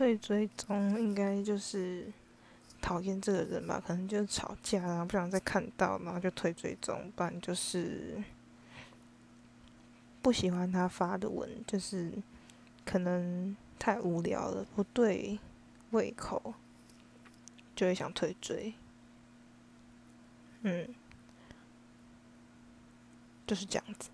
退追踪应该就是讨厌这个人吧，可能就是吵架啊，不想再看到，然后就退追踪，不然就是不喜欢他发的文，就是可能太无聊了，不对胃口，就会想退追。嗯。就是这样子。